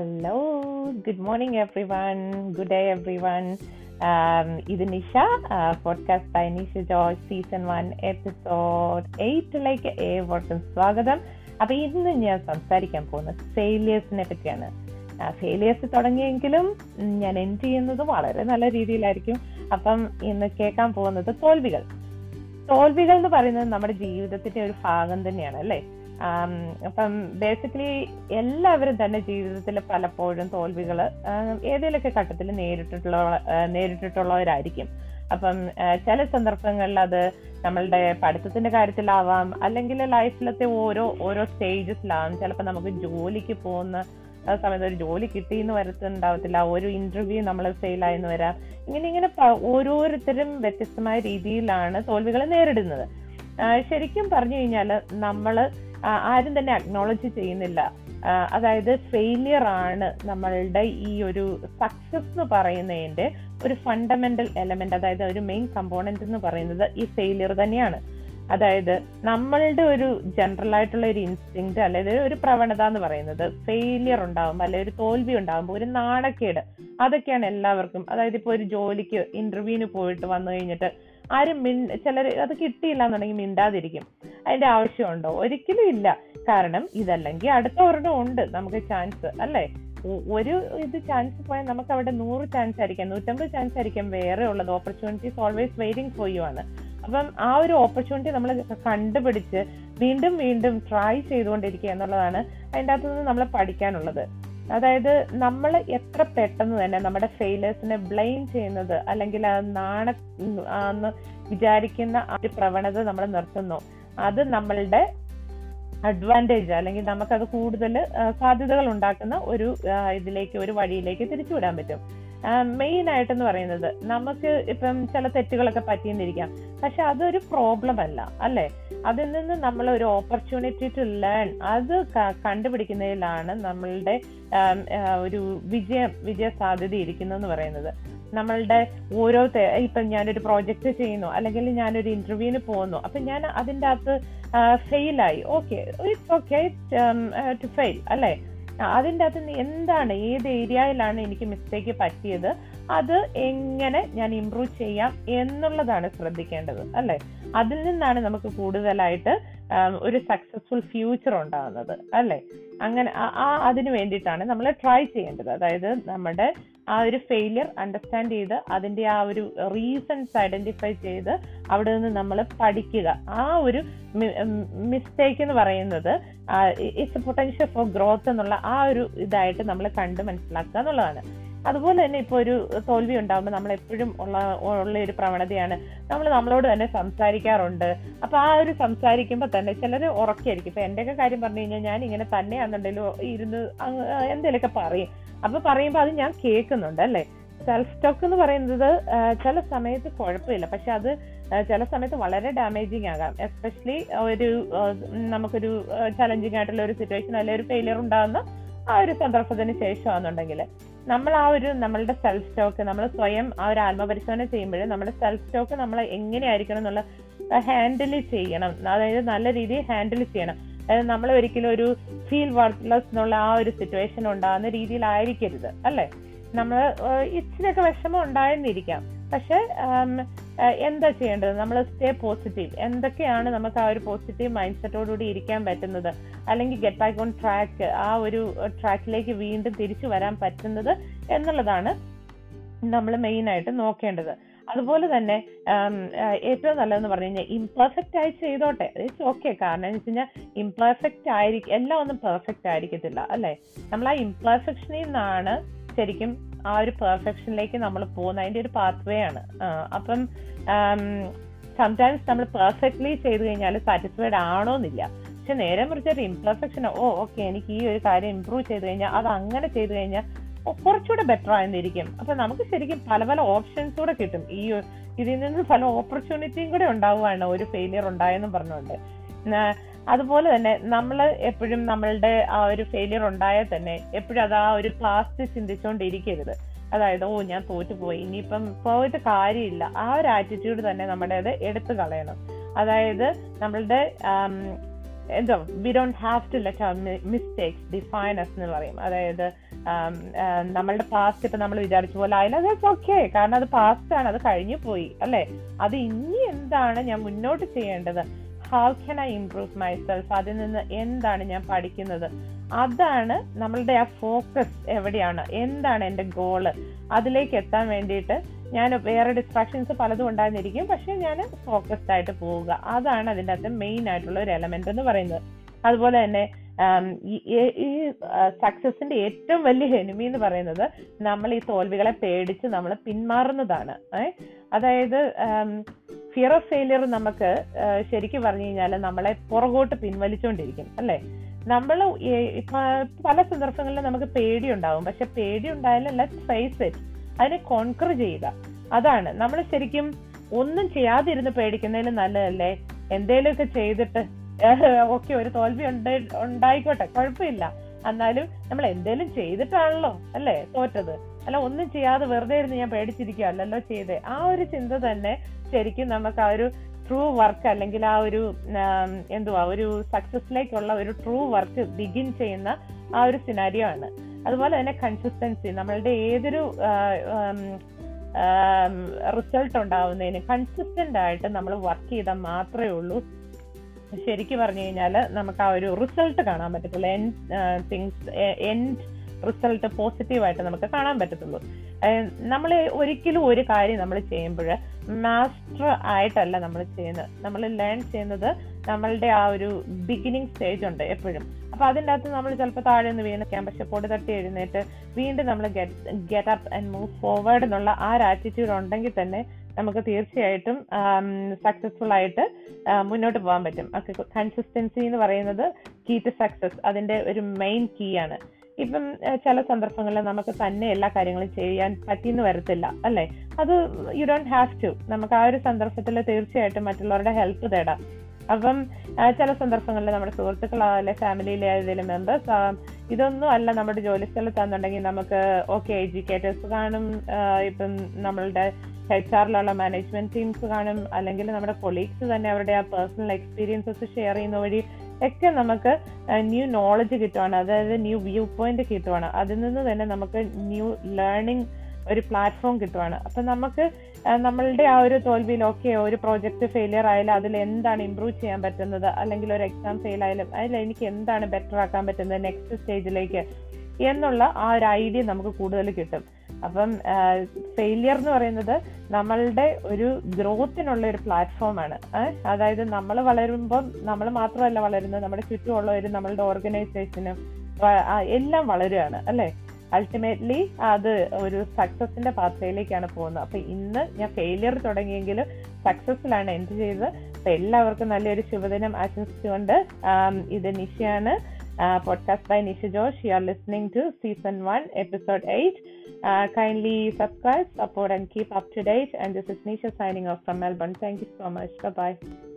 Hello good morning everyone good day everyone ഇത് Nisha podcast by Nisha George season one episode എയ്റ്റിലേക്ക് ഏവർക്കും സ്വാഗതം. അപ്പൊ ഇന്ന് ഞാൻ സംസാരിക്കാൻ പോകുന്നത് ഫെയിലിയേഴ്സിനെ പറ്റിയാണ്. ഫെയിലിയേഴ്സ് തുടങ്ങിയെങ്കിലും ഞാൻ എൻഡ് ചെയ്യുന്നത് വളരെ നല്ല രീതിയിലായിരിക്കും. അപ്പം ഇന്ന് കേൾക്കാൻ പോകുന്നത് തോൽവികൾ. തോൽവികൾ എന്ന് പറയുന്നത് നമ്മുടെ ജീവിതത്തിന്റെ ഒരു ഭാഗം തന്നെയാണ് അല്ലേ? അപ്പം ബേസിക്കലി എല്ലാവരും തന്നെ ജീവിതത്തിൽ പലപ്പോഴും തോൽവികൾ ഏതെങ്കിലുമൊക്കെ ഘട്ടത്തിൽ നേരിട്ടിട്ടുള്ള നേരിട്ടിട്ടുള്ളവരായിരിക്കും. അപ്പം ചില സന്ദർഭങ്ങളിൽ അത് നമ്മളുടെ പഠിത്തത്തിന്റെ കാര്യത്തിലാവാം അല്ലെങ്കിൽ ലൈഫിലത്തെ ഓരോ ഓരോ സ്റ്റേജസിലാവാം ചിലപ്പോൾ നമുക്ക് ജോലിക്ക് പോകുന്ന സമയത്ത് ഒരു ജോലി കിട്ടി എന്ന് വരത്തുണ്ടാവത്തില്ല ഒരു ഇന്റർവ്യൂ നമ്മൾ ഫെയിൽ ഫെയിലായെന്ന് വരാം. ഇങ്ങനെ ഇങ്ങനെ ഓരോരുത്തരും വ്യത്യസ്തമായ രീതിയിലാണ് തോൽവികൾ നേരിടുന്നത്. ശരിക്കും പറഞ്ഞു കഴിഞ്ഞാൽ നമ്മൾ ആരും തന്നെ അക്നോളജ് ചെയ്യുന്നില്ല. അതായത് ഫെയിലിയർ ആണ് നമ്മളുടെ ഈ ഒരു സക്സസ് എന്ന് പറയുന്നതിന്റെ ഒരു ഫണ്ടമെന്റൽ എലമെന്റ് അതായത് ഒരു മെയിൻ കമ്പോണന്റ് എന്ന് പറയുന്നത് ഈ ഫെയിലിയർ തന്നെയാണ്. അതായത് നമ്മളുടെ ഒരു ജനറൽ ആയിട്ടുള്ള ഒരു ഇൻസ്റ്റിങ് അല്ലെങ്കിൽ ഒരു പ്രവണത എന്ന് പറയുന്നത് ഫെയിലിയർ ഉണ്ടാകുമ്പോൾ അല്ലെങ്കിൽ ഒരു തോൽവി ഉണ്ടാകുമ്പോൾ ഒരു നാണക്കേട്. അതൊക്കെയാണ് എല്ലാവർക്കും. അതായത് ഇപ്പോൾ ഒരു ജോലിക്ക് ഇന്റർവ്യൂവിന് പോയിട്ട് വന്നു കഴിഞ്ഞിട്ട് ആരും മിൻ ചിലർ അത് കിട്ടിയില്ല എന്നുണ്ടെങ്കിൽ മിണ്ടാതിരിക്കും. അതിന്റെ ആവശ്യമുണ്ടോ? ഒരിക്കലും ഇല്ല. കാരണം ഇതല്ലെങ്കിൽ അടുത്ത ഒരെണ്ണം ഉണ്ട് നമുക്ക് ചാൻസ് അല്ലേ? ഒരു ഇത് ചാൻസ് പോയാൽ നമുക്ക് അവിടെ നൂറ് ചാൻസ് ആയിരിക്കാം നൂറ്റമ്പത് ചാൻസ് ആയിരിക്കാം വേറെ ഉള്ളത്. Opportunities always waiting for you ആണ്. അപ്പം ആ ഒരു ഓപ്പർച്യൂണിറ്റി നമ്മൾ കണ്ടുപിടിച്ച് വീണ്ടും വീണ്ടും ട്രൈ ചെയ്തുകൊണ്ടിരിക്കുക എന്നുള്ളതാണ് അതിന്റെ അകത്തുനിന്ന് നമ്മൾ പഠിക്കാനുള്ളത്. അതായത് നമ്മൾ എത്ര പെട്ടെന്ന് തന്നെ നമ്മുടെ ഫെയിലേഴ്സിനെ ബ്ലെയിം ചെയ്യുന്നത് അല്ലെങ്കിൽ ആ നാണ എന്ന് വിചാരിക്കുന്ന ആ ഒരു പ്രവണത നമ്മൾ നിർത്തുന്നു. അത് നമ്മളുടെ അഡ്വാന്റേജ് അല്ലെങ്കിൽ നമുക്കത് കൂടുതൽ സാധ്യതകൾ ഉണ്ടാക്കുന്ന ഒരു ഇതിലേക്ക് ഒരു വഴിയിലേക്ക് തിരിച്ചുവിടാൻ പറ്റും. മെയിൻ ആയിട്ടെന്ന് പറയുന്നത് നമുക്ക് ഇപ്പം ചില തെറ്റുകളൊക്കെ പറ്റിയെന്നിരിക്കാം. പക്ഷെ അതൊരു പ്രോബ്ലം അല്ല അല്ലെ? അതിൽ നിന്ന് നമ്മൾ ഒരു ഓപ്പർച്യൂണിറ്റി ടു ലേൺ അത് കണ്ടുപിടിക്കുന്നതിലാണ് നമ്മളുടെ ഒരു വിജയം വിജയ സാധ്യത ഇരിക്കുന്നതെന്ന് പറയുന്നത്. നമ്മളുടെ ഓരോ ഇപ്പം ഞാനൊരു പ്രോജക്റ്റ് ചെയ്യുന്നു അല്ലെങ്കിൽ ഞാനൊരു ഇന്റർവ്യൂവിന് പോകുന്നു അപ്പൊ ഞാൻ അതിന്റെ അകത്ത് ഫെയിലായി okay it's okay to fail അല്ലേ? അതിന്റെ അകത്ത് എന്താണ് ഏത് ഏരിയയിലാണ് എനിക്ക് മിസ്റ്റേക്ക് പറ്റിയത് അത് എങ്ങനെ ഞാൻ ഇമ്പ്രൂവ് ചെയ്യാം എന്നുള്ളതാണ് ശ്രദ്ധിക്കേണ്ടത് അല്ലെ? അതിൽ നിന്നാണ് നമുക്ക് കൂടുതലായിട്ട് ഒരു സക്സസ്ഫുൾ ഫ്യൂച്ചർ ഉണ്ടാകുന്നത് അല്ലെ? അങ്ങനെ ആ അതിന് വേണ്ടിയിട്ടാണ് നമ്മൾ ട്രൈ ചെയ്യേണ്ടത്. അതായത് നമ്മുടെ ആ ഒരു ഫെയിലിയർ അണ്ടർസ്റ്റാൻഡ് ചെയ്ത് അതിന്റെ ആ ഒരു റീസൺസ് ഐഡന്റിഫൈ ചെയ്ത് അവിടെ നിന്ന് നമ്മൾ പഠിക്കുക. ആ ഒരു മിസ്റ്റേക്ക് എന്ന് പറയുന്നത് ഇറ്റ്സ് പൊട്ടൻഷ്യൽ ഫോർ ഗ്രോത്ത് എന്നുള്ള ആ ഒരു ഇതായിട്ട് നമ്മൾ കണ്ട് മനസ്സിലാക്കുക എന്നുള്ളതാണ്. അതുപോലെ തന്നെ ഇപ്പോൾ ഒരു തോൽവി ഉണ്ടാകുമ്പോൾ നമ്മൾ എപ്പോഴും ഉള്ള ഉള്ള ഒരു പ്രവണതയാണ്. നമ്മൾ നമ്മളോട് തന്നെ സംസാരിക്കാറുണ്ട്. അപ്പൊ ആ ഒരു സംസാരിക്കുമ്പോൾ തന്നെ ചിലർ ഉറക്കായിരിക്കും ഇപ്പൊ എന്റെയൊക്കെ കാര്യം പറഞ്ഞു കഴിഞ്ഞാൽ ഞാൻ ഇങ്ങനെ തന്നെയാണെന്നുണ്ടെങ്കിലും ഇരുന്ന് എന്തെങ്കിലുമൊക്കെ പറയും. അപ്പൊ പറയുമ്പോൾ അത് ഞാൻ കേൾക്കുന്നുണ്ട് അല്ലേ? സെൽഫ് സ്റ്റോക്ക് എന്ന് പറയുന്നത് ചില സമയത്ത് കുഴപ്പമില്ല. പക്ഷെ അത് ചില സമയത്ത് വളരെ ഡാമേജിങ് ആകാം. എസ്പെഷ്യലി ഒരു നമുക്കൊരു ചലഞ്ചിങ് ആയിട്ടുള്ള ഒരു സിറ്റുവേഷൻ അല്ലെങ്കിൽ ഒരു ഫെയിലിയർ ഉണ്ടാകുന്ന ആ ഒരു സന്ദർഭത്തിന് ശേഷമാണെന്നുണ്ടെങ്കിൽ നമ്മൾ ആ ഒരു നമ്മളുടെ സെൽഫ് സ്റ്റോക്ക് നമ്മൾ സ്വയം ആ ഒരു ആത്മപരിശോധന ചെയ്യുമ്പോൾ നമ്മുടെ സെൽഫ് സ്റ്റോക്ക് നമ്മൾ എങ്ങനെയായിരിക്കണം എന്നുള്ള ഹാൻഡിൽ ചെയ്യണം. അതായത് നല്ല രീതിയിൽ ഹാൻഡിൽ ചെയ്യണം. അതായത് നമ്മൾ ഒരിക്കലും ഒരു ഫീൽ വർത്ത്ലെസ് എന്നുള്ള ആ ഒരു സിറ്റുവേഷൻ ഉണ്ടാകുന്ന രീതിയിലായിരിക്കരുത്. അല്ലേ? നമ്മൾ ഇച്ചിരിയൊക്കെ വിഷമം ഉണ്ടായെന്നിരിക്കാം. പക്ഷെ എന്താ ചെയ്യേണ്ടത്? നമ്മൾ സ്റ്റേ പോസിറ്റീവ് എന്തൊക്കെയാണ് നമുക്ക് ആ ഒരു പോസിറ്റീവ് മൈൻഡ് സെറ്റോടുകൂടി ഇരിക്കാൻ പറ്റുന്നത്? അല്ലെങ്കിൽ ഗെറ്റ് ബാക്ക് ഓൺ ട്രാക്ക് ആ ഒരു ട്രാക്കിലേക്ക് വീണ്ടും തിരിച്ചു വരാൻ പറ്റുന്നത് എന്നുള്ളതാണ് നമ്മൾ മെയിനായിട്ട് നോക്കേണ്ടത്. അതുപോലെ തന്നെ ഏറ്റവും നല്ലതെന്ന് പറഞ്ഞു കഴിഞ്ഞാൽ ഇംപെർഫെക്റ്റ് ആയി ചെയ്തോട്ടെ. ഇറ്റ്സ് ഓക്കെ കാരണം എന്ന് വെച്ച് കഴിഞ്ഞാൽ ഇംപെർഫെക്റ്റ് ആയിരിക്കും എല്ലാം ഒന്നും പെർഫെക്റ്റ് ആയിരിക്കത്തില്ല അല്ലേ? നമ്മൾ ആ ഇംപെർഫെക്ഷനിൽ നിന്നാണ് ശരിക്കും ആ ഒരു പെർഫെക്ഷനിലേക്ക് നമ്മൾ പോകുന്ന അതിന്റെ ഒരു വേ ആണ്. അപ്പം സംടൈംസ് നമ്മൾ പെർഫെക്റ്റ്ലി ചെയ്ത് കഴിഞ്ഞാൽ സാറ്റിസ്ഫൈഡ് ആണോന്നില്ല. പക്ഷെ നേരെ മറിച്ചൊരു ഇംപെർഫെക്ഷൻ ഓ ഓക്കെ എനിക്ക് ഈ ഒരു കാര്യം ഇമ്പ്രൂവ് ചെയ്ത് കഴിഞ്ഞാൽ അത് അങ്ങനെ ചെയ്ത് കഴിഞ്ഞാൽ കുറച്ചുകൂടെ ബെറ്റർ ആയിരുന്നിരിക്കും അപ്പൊ നമുക്ക് ശരിക്കും പല പല ഓപ്ഷൻസ് കൂടെ കിട്ടും. ഈ ഇതിൽ നിന്ന് പല ഓപ്പർച്യൂണിറ്റിയും കൂടെ ഉണ്ടാവുകയാണ് ഒരു ഫെയിലിയർ ഉണ്ടായെന്നും പറഞ്ഞുകൊണ്ട്. അതുപോലെ തന്നെ നമ്മൾ എപ്പോഴും നമ്മളുടെ ആ ഒരു ഫെയിലിയർ ഉണ്ടായാൽ തന്നെ എപ്പോഴും അത് ആ ഒരു പാസ്റ്റ് ചിന്തിച്ചുകൊണ്ടിരിക്കരുത് അതായത് ഓ ഞാൻ തോറ്റുപോയി. ഇനിയിപ്പം പോയിട്ട് കാര്യമില്ല. ആ ഒരു ആറ്റിറ്റ്യൂഡ് തന്നെ നമ്മുടേത് എടുത്തു കളയണം. അതായത് നമ്മളുടെ എന്തോ we don't have to let our mistakes define us എന്ന് പറയും. അതായത് നമ്മളുടെ പാസ്റ്റ് ഇപ്പം നമ്മൾ വിചാരിച്ച പോലെ ആയാലും ദാറ്റ്സ് ഓക്കെ കാരണം അത് പാസ്റ്റ് ആണ്. അത് കഴിഞ്ഞു പോയി അല്ലേ? അത് ഇനി എന്താണ് ഞാൻ മുന്നോട്ട് ചെയ്യേണ്ടത്? How can I improve myself അതിൽ നിന്ന് എന്താണ് ഞാൻ പഠിക്കുന്നത്? അതാണ് നമ്മളുടെ ആ ഫോക്കസ് എവിടെയാണ്? എന്താണ് എന്റെ ഗോൾ അതിലേക്ക് എത്താൻ വേണ്ടിയിട്ട് ഞാൻ വേറെ ഡിസ്ട്രാക്ഷൻസ് പലതും ഉണ്ടായിരുന്നിരിക്കും. പക്ഷെ ഞാൻ ഫോക്കസ്ഡ് ആയിട്ട് പോവുക. അതാണ് അതിന്റെ അകത്ത് മെയിൻ ആയിട്ടുള്ള ഒരു എലമെന്റ് എന്ന് പറയുന്നത്. അതുപോലെ തന്നെ ഈ- സക്സസിന്റെ ഏറ്റവും വലിയ എനിമി എന്ന് പറയുന്നത് നമ്മൾ ഈ തോൽവികളെ പേടിച്ച് നമ്മൾ പിന്മാറുന്നതാണ്? അതായത് ഫിയർ ഓഫ് ഫെയിലിയർ നമുക്ക് ശരിക്ക് പറഞ്ഞു കഴിഞ്ഞാൽ നമ്മളെ പുറകോട്ട് പിൻവലിച്ചുകൊണ്ടിരിക്കും അല്ലെ? നമ്മൾ പല സന്ദർഭങ്ങളിലും നമുക്ക് പേടി ഉണ്ടാവും പക്ഷെ പേടി ഉണ്ടായാലും ലെറ്റ് ഫേസ് ഇറ്റ് അതിനെ കോൺക്വർ ചെയ്യുക. അതാണ്. നമ്മൾ ശരിക്കും ഒന്നും ചെയ്യാതിരുന്ന് പേടിക്കുന്നതിലും നല്ലതല്ലേ? എന്തേലുമൊക്കെ ചെയ്തിട്ട് ഓക്കെ ഒരു തോൽവി ഉണ്ട് ഉണ്ടായിക്കോട്ടെ കുഴപ്പമില്ല. എന്നാലും നമ്മൾ എന്തേലും ചെയ്തിട്ടാണല്ലോ അല്ലേ? തോറ്റത്. അല്ല ഒന്നും ചെയ്യാതെ വെറുതെ ഇരുന്ന് ഞാൻ പേടിച്ചിരിക്കുക അല്ലല്ലോ ചെയ്തേ. ആ ഒരു ചിന്ത തന്നെ ശരിക്കും നമുക്ക് ആ ഒരു ട്രൂ വർക്ക് അല്ലെങ്കിൽ ആ ഒരു എന്തുവാ ഒരു സക്സസിലേക്കുള്ള ഒരു ട്രൂ വർക്ക് ബിഗിൻ ചെയ്യുന്ന ആ ഒരു സിനാരിയോ ആണ്. അതുപോലെ തന്നെ കൺസിസ്റ്റൻസി നമ്മളുടെ ഏതൊരു റിസൾട്ട് ഉണ്ടാവുന്നതിന് കൺസിസ്റ്റന്റ് ആയിട്ട് നമ്മൾ വർക്ക് ചെയ്താൽ മാത്രമേ ഉള്ളൂ. ശരിക്കും പറഞ്ഞു കഴിഞ്ഞാൽ നമുക്ക് ആ ഒരു റിസൾട്ട് കാണാൻ പറ്റത്തുള്ളൂ. എൻ തിങ്സ് എൻഡ് റിസൾട്ട് പോസിറ്റീവായിട്ട് നമുക്ക് കാണാൻ പറ്റത്തുള്ളൂ. നമ്മൾ ഒരിക്കലും ഒരു കാര്യം നമ്മൾ ചെയ്യുമ്പോൾ മാസ്റ്റർ ആയിട്ടല്ല നമ്മൾ ചെയ്യുന്നത്. നമ്മൾ ലേൺ ചെയ്യുന്നത് നമ്മളുടെ ആ ഒരു ബിഗിനിങ് സ്റ്റേജ് ഉണ്ട് എപ്പോഴും. അപ്പൊ അതിന്റെ അകത്ത് നമ്മൾ ചിലപ്പോൾ താഴെ നിന്ന് വീണിക്കാം പക്ഷെ പൊടി തട്ടി എഴുന്നേറ്റ് വീണ്ടും നമ്മൾ get up and move forward എന്നുള്ള ആ ഒരു ആറ്റിറ്റ്യൂഡ് ഉണ്ടെങ്കിൽ തന്നെ നമുക്ക് തീർച്ചയായിട്ടും സക്സസ്ഫുൾ ആയിട്ട് മുന്നോട്ട് പോകാൻ പറ്റും. കൺസിസ്റ്റൻസി എന്ന് പറയുന്നത് കീ ടു സക്സസ് അതിന്റെ ഒരു മെയിൻ കീ ആണ്. ഇപ്പം ചില സന്ദർഭങ്ങളിൽ നമുക്ക് തന്നെ എല്ലാ കാര്യങ്ങളും ചെയ്യാൻ പറ്റിയെന്ന് വരത്തില്ല അല്ലെ? അത് യു ഡോണ്ട് ഹാവ് ടു നമുക്ക് ആ ഒരു സന്ദർഭത്തിൽ തീർച്ചയായിട്ടും മറ്റുള്ളവരുടെ ഹെൽപ്പ് തേടാം. അപ്പം ചില സന്ദർഭങ്ങളിൽ നമ്മുടെ സുഹൃത്തുക്കളായാലും ഫാമിലിയിലെ ഏതെങ്കിലും മെമ്പേഴ്സ് ഇതൊന്നും അല്ല നമ്മുടെ ജോലി സ്ഥലത്താണെന്നുണ്ടെങ്കിൽ നമുക്ക് ഓക്കെ എഡ്യൂക്കേറ്റേഴ്സ് കാണും ഇപ്പം നമ്മളുടെ എച്ച് ആറിലുള്ള മാനേജ്മെന്റ് ടീംസ് കാണും അല്ലെങ്കിൽ നമ്മുടെ കൊളീഗ്സ് തന്നെ അവരുടെ ആ പേഴ്സണൽ എക്സ്പീരിയൻസസ് ഷെയർ ചെയ്യുന്ന വഴി ഒക്കെ നമുക്ക് ന്യൂ നോളജ് കിട്ടുവാണ്. അതായത് ന്യൂ വ്യൂ പോയിന്റ് കിട്ടുവാണ്. അതിൽ നിന്ന് തന്നെ നമുക്ക് ന്യൂ ലേണിംഗ് ഒരു പ്ലാറ്റ്ഫോം കിട്ടുവാണ്. അപ്പൊ നമുക്ക് നമ്മളുടെ ആ ഒരു തോൽവിയിൽ ഓക്കെ ഒരു പ്രോജക്റ്റ് ഫെയിലിയർ ആയാലും അതിൽ എന്താണ് ഇമ്പ്രൂവ് ചെയ്യാൻ പറ്റുന്നത്? അല്ലെങ്കിൽ ഒരു എക്സാം ഫെയിൽ ആയാലും അതിൽ എനിക്ക് എന്താണ് ബെറ്റർ ആക്കാൻ പറ്റുന്നത് നെക്സ്റ്റ് സ്റ്റേജിലേക്ക് എന്നുള്ള ആ ഒരു ഐഡിയ നമുക്ക് കൂടുതൽ കിട്ടും. അപ്പം ഫെയിലിയർ എന്ന് പറയുന്നത് നമ്മളുടെ ഒരു ഗ്രോത്തിനുള്ള ഒരു പ്ലാറ്റ്ഫോമാണ് അതായത് നമ്മൾ വളരുമ്പം നമ്മൾ മാത്രമല്ല വളരുന്നത് നമ്മുടെ ചുറ്റുമുള്ളവരും നമ്മളുടെ ഓർഗനൈസേഷനും എല്ലാം വളരുകയാണ് അല്ലെ? അൾട്ടിമേറ്റ്ലി അത് ഒരു സക്സസിന്റെ പാത്രയിലേക്കാണ് പോകുന്നത്. അപ്പൊ ഇന്ന് ഞാൻ ഫെയിലിയർ തുടങ്ങിയെങ്കിലും സക്സസ്സിലാണ് എന്ത് ചെയ്തത്? അപ്പൊ എല്ലാവർക്കും നല്ലൊരു ശുഭദിനം ആശംസിച്ചുകൊണ്ട് ഇത് നിഷയാണ്. Podcast by Nisha Josh. You are listening to season 1, episode 8. Uh, kindly subscribe, support, and keep up to date. And this is Nisha signing off from Melbourne. Thank you so much. Bye bye.